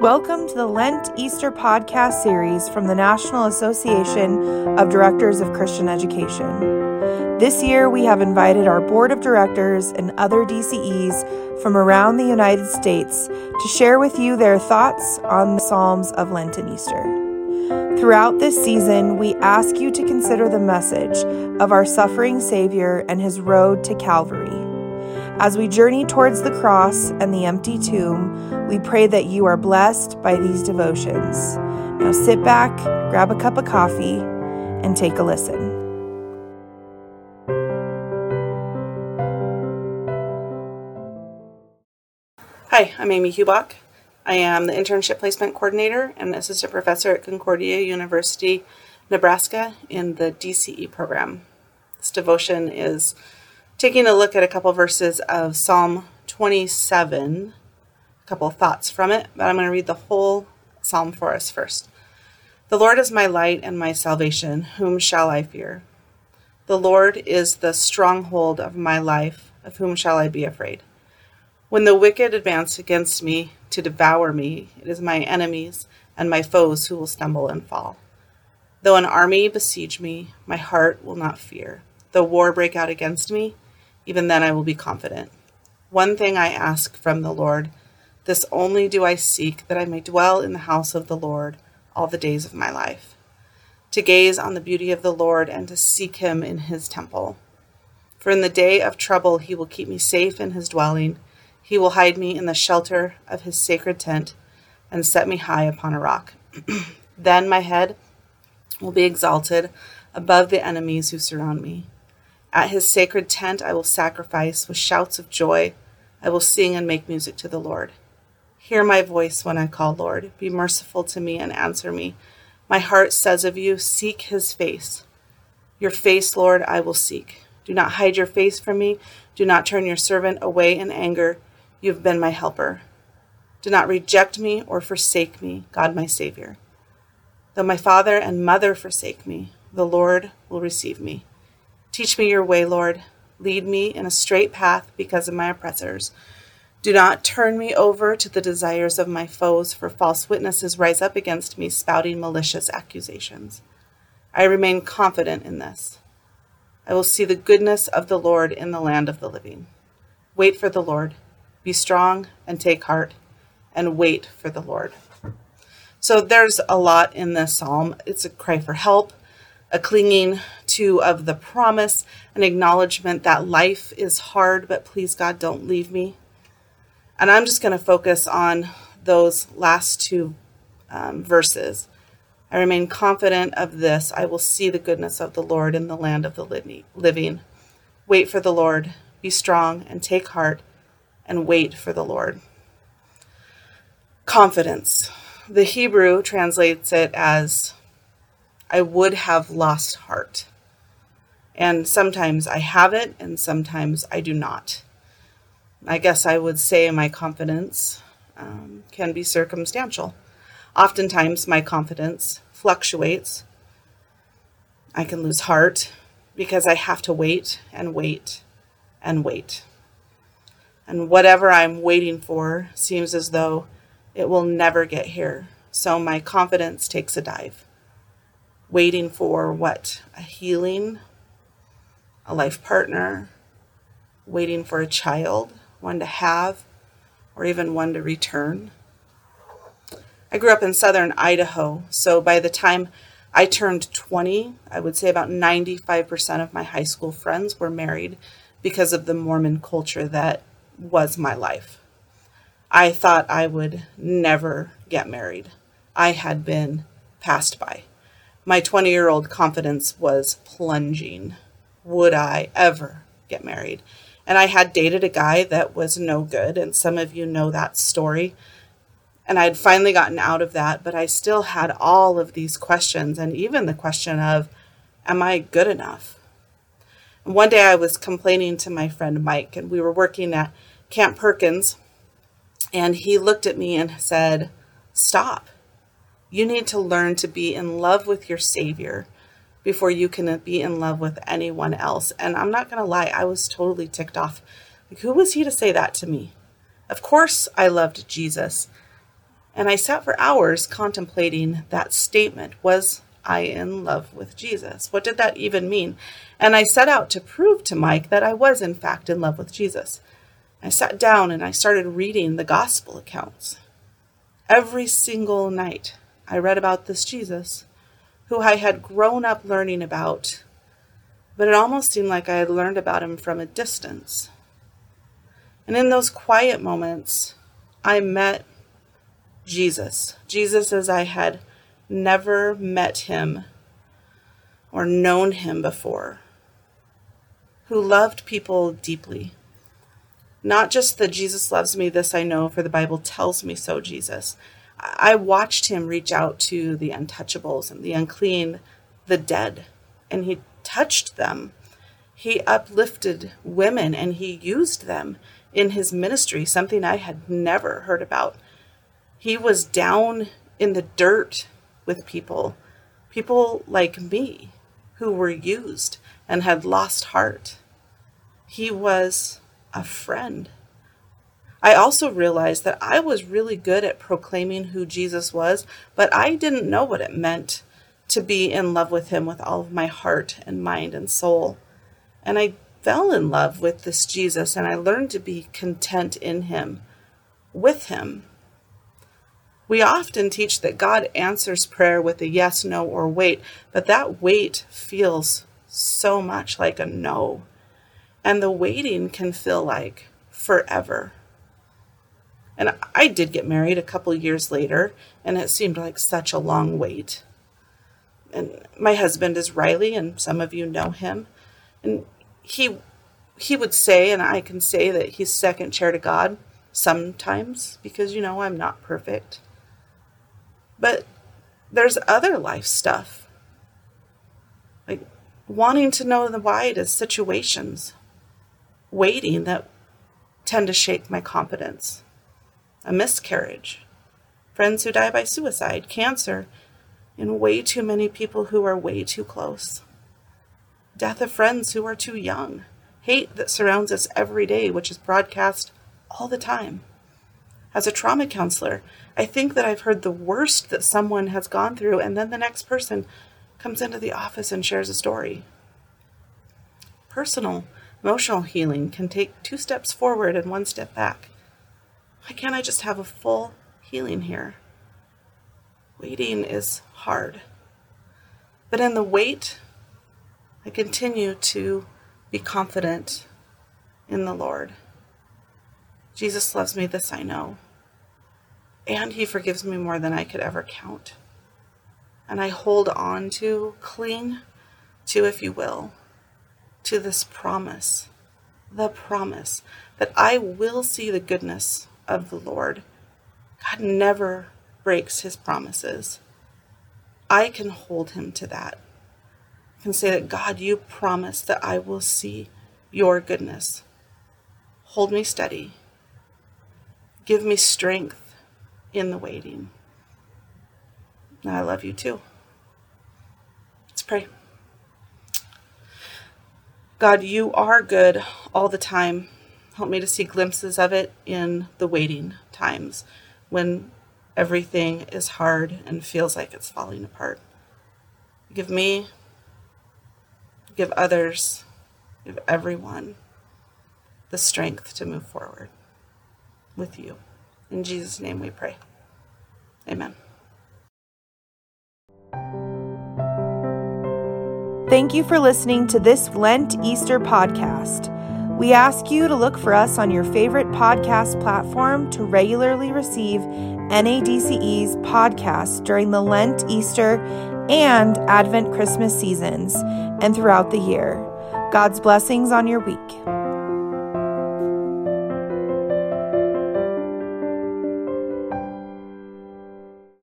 Welcome to the Lent Easter podcast series from the National Association of Directors of Christian Education. This year, we have invited our board of directors and other DCEs from around the United States to share with you their thoughts on the Psalms of Lent and Easter. Throughout this season, we ask you to consider the message of our suffering Savior and his road to Calvary. As we journey towards the cross and the empty tomb, we pray that you are blessed by these devotions. Now sit back, grab a cup of coffee, and take a listen. Hi, I'm Amy Hubach. I am the Internship Placement Coordinator and Assistant Professor at Concordia University, Nebraska in the DCE program. This devotion is taking a look at a couple verses of Psalm 27, a couple of thoughts from it, but I'm going to read the whole psalm for us first. The Lord is my light and my salvation. Whom shall I fear? The Lord is the stronghold of my life. Of whom shall I be afraid? When the wicked advance against me to devour me, it is my enemies and my foes who will stumble and fall. Though an army besiege me, my heart will not fear. Though war break out against me, even then I will be confident. One thing I ask from the Lord, this only do I seek, that I may dwell in the house of the Lord all the days of my life, to gaze on the beauty of the Lord and to seek him in his temple. For in the day of trouble he will keep me safe in his dwelling. He will hide me in the shelter of his sacred tent and set me high upon a rock. then my head will be exalted above the enemies who surround me. At his sacred tent I will sacrifice with shouts of joy. I will sing and make music to the Lord. Hear my voice when I call, Lord. Be merciful to me and answer me. My heart says of you, Seek his face. Your face, Lord, I will seek. Do not hide your face from me. Do not turn your servant away in anger. You have been my helper. Do not reject me or forsake me, God my Savior. Though my father and mother forsake me, the Lord will receive me. Teach me your way, Lord. Lead me in a straight path because of my oppressors. Do not turn me over to the desires of my foes, for false witnesses rise up against me, spouting malicious accusations. I remain confident in this. I will see the goodness of the Lord in the land of the living. Wait for the Lord. Be strong and take heart, and wait for the Lord. So there's a lot in this psalm. It's a cry for help, a clinging to of the promise, an acknowledgement that life is hard, but please, God, don't leave me. And I'm just going to focus on those last two um, verses. I remain confident of this. I will see the goodness of the Lord in the land of the living. Wait for the Lord. Be strong and take heart and wait for the Lord. Confidence. The Hebrew translates it as I would have lost heart. And sometimes I have it, and sometimes I do not. I guess I would say my confidence um, can be circumstantial. Oftentimes, my confidence fluctuates. I can lose heart because I have to wait and wait and wait. And whatever I'm waiting for seems as though it will never get here. So my confidence takes a dive. Waiting for what? A healing, a life partner, waiting for a child, one to have, or even one to return. I grew up in southern Idaho, so by the time I turned 20, I would say about 95% of my high school friends were married because of the Mormon culture that was my life. I thought I would never get married. I had been passed by. My 20 year old confidence was plunging would I ever get married? And I had dated a guy that was no good, and some of you know that story. And I had finally gotten out of that, but I still had all of these questions, and even the question of, Am I good enough? And one day I was complaining to my friend Mike, and we were working at Camp Perkins, and he looked at me and said, Stop. You need to learn to be in love with your Savior before you can be in love with anyone else. And I'm not going to lie, I was totally ticked off. Like, who was he to say that to me? Of course, I loved Jesus. And I sat for hours contemplating that statement. Was I in love with Jesus? What did that even mean? And I set out to prove to Mike that I was, in fact, in love with Jesus. I sat down and I started reading the gospel accounts. Every single night, I read about this Jesus who I had grown up learning about, but it almost seemed like I had learned about him from a distance. And in those quiet moments, I met Jesus. Jesus as I had never met him or known him before, who loved people deeply. Not just that Jesus loves me, this I know, for the Bible tells me so, Jesus. I watched him reach out to the untouchables and the unclean, the dead, and he touched them. He uplifted women and he used them in his ministry, something I had never heard about. He was down in the dirt with people, people like me who were used and had lost heart. He was a friend. I also realized that I was really good at proclaiming who Jesus was, but I didn't know what it meant to be in love with him with all of my heart and mind and soul. And I fell in love with this Jesus and I learned to be content in him, with him. We often teach that God answers prayer with a yes, no, or wait, but that wait feels so much like a no. And the waiting can feel like forever. And I did get married a couple years later, and it seemed like such a long wait. And my husband is Riley, and some of you know him. And he he would say, and I can say that he's second chair to God sometimes because you know I'm not perfect. But there's other life stuff. Like wanting to know the why to situations, waiting that tend to shake my confidence. A miscarriage, friends who die by suicide, cancer, and way too many people who are way too close death of friends who are too young, hate that surrounds us every day, which is broadcast all the time. As a trauma counselor, I think that I've heard the worst that someone has gone through, and then the next person comes into the office and shares a story. Personal, emotional healing can take two steps forward and one step back. Why can't I just have a full healing here? Waiting is hard. But in the wait, I continue to be confident in the Lord. Jesus loves me, this I know. And he forgives me more than I could ever count. And I hold on to, cling to, if you will, to this promise, the promise that I will see the goodness of the Lord. God never breaks his promises. I can hold him to that I can say that God, you promise that I will see your goodness. Hold me steady. Give me strength in the waiting. And I love you too. Let's pray. God, you are good all the time. Help me to see glimpses of it in the waiting times when everything is hard and feels like it's falling apart. Give me give others, give everyone the strength to move forward with you. In Jesus' name we pray. Amen. Thank you for listening to this Lent Easter podcast. We ask you to look for us on your favorite podcast platform to regularly receive NADCE's podcasts during the Lent, Easter, and Advent Christmas seasons and throughout the year. God's blessings on your week.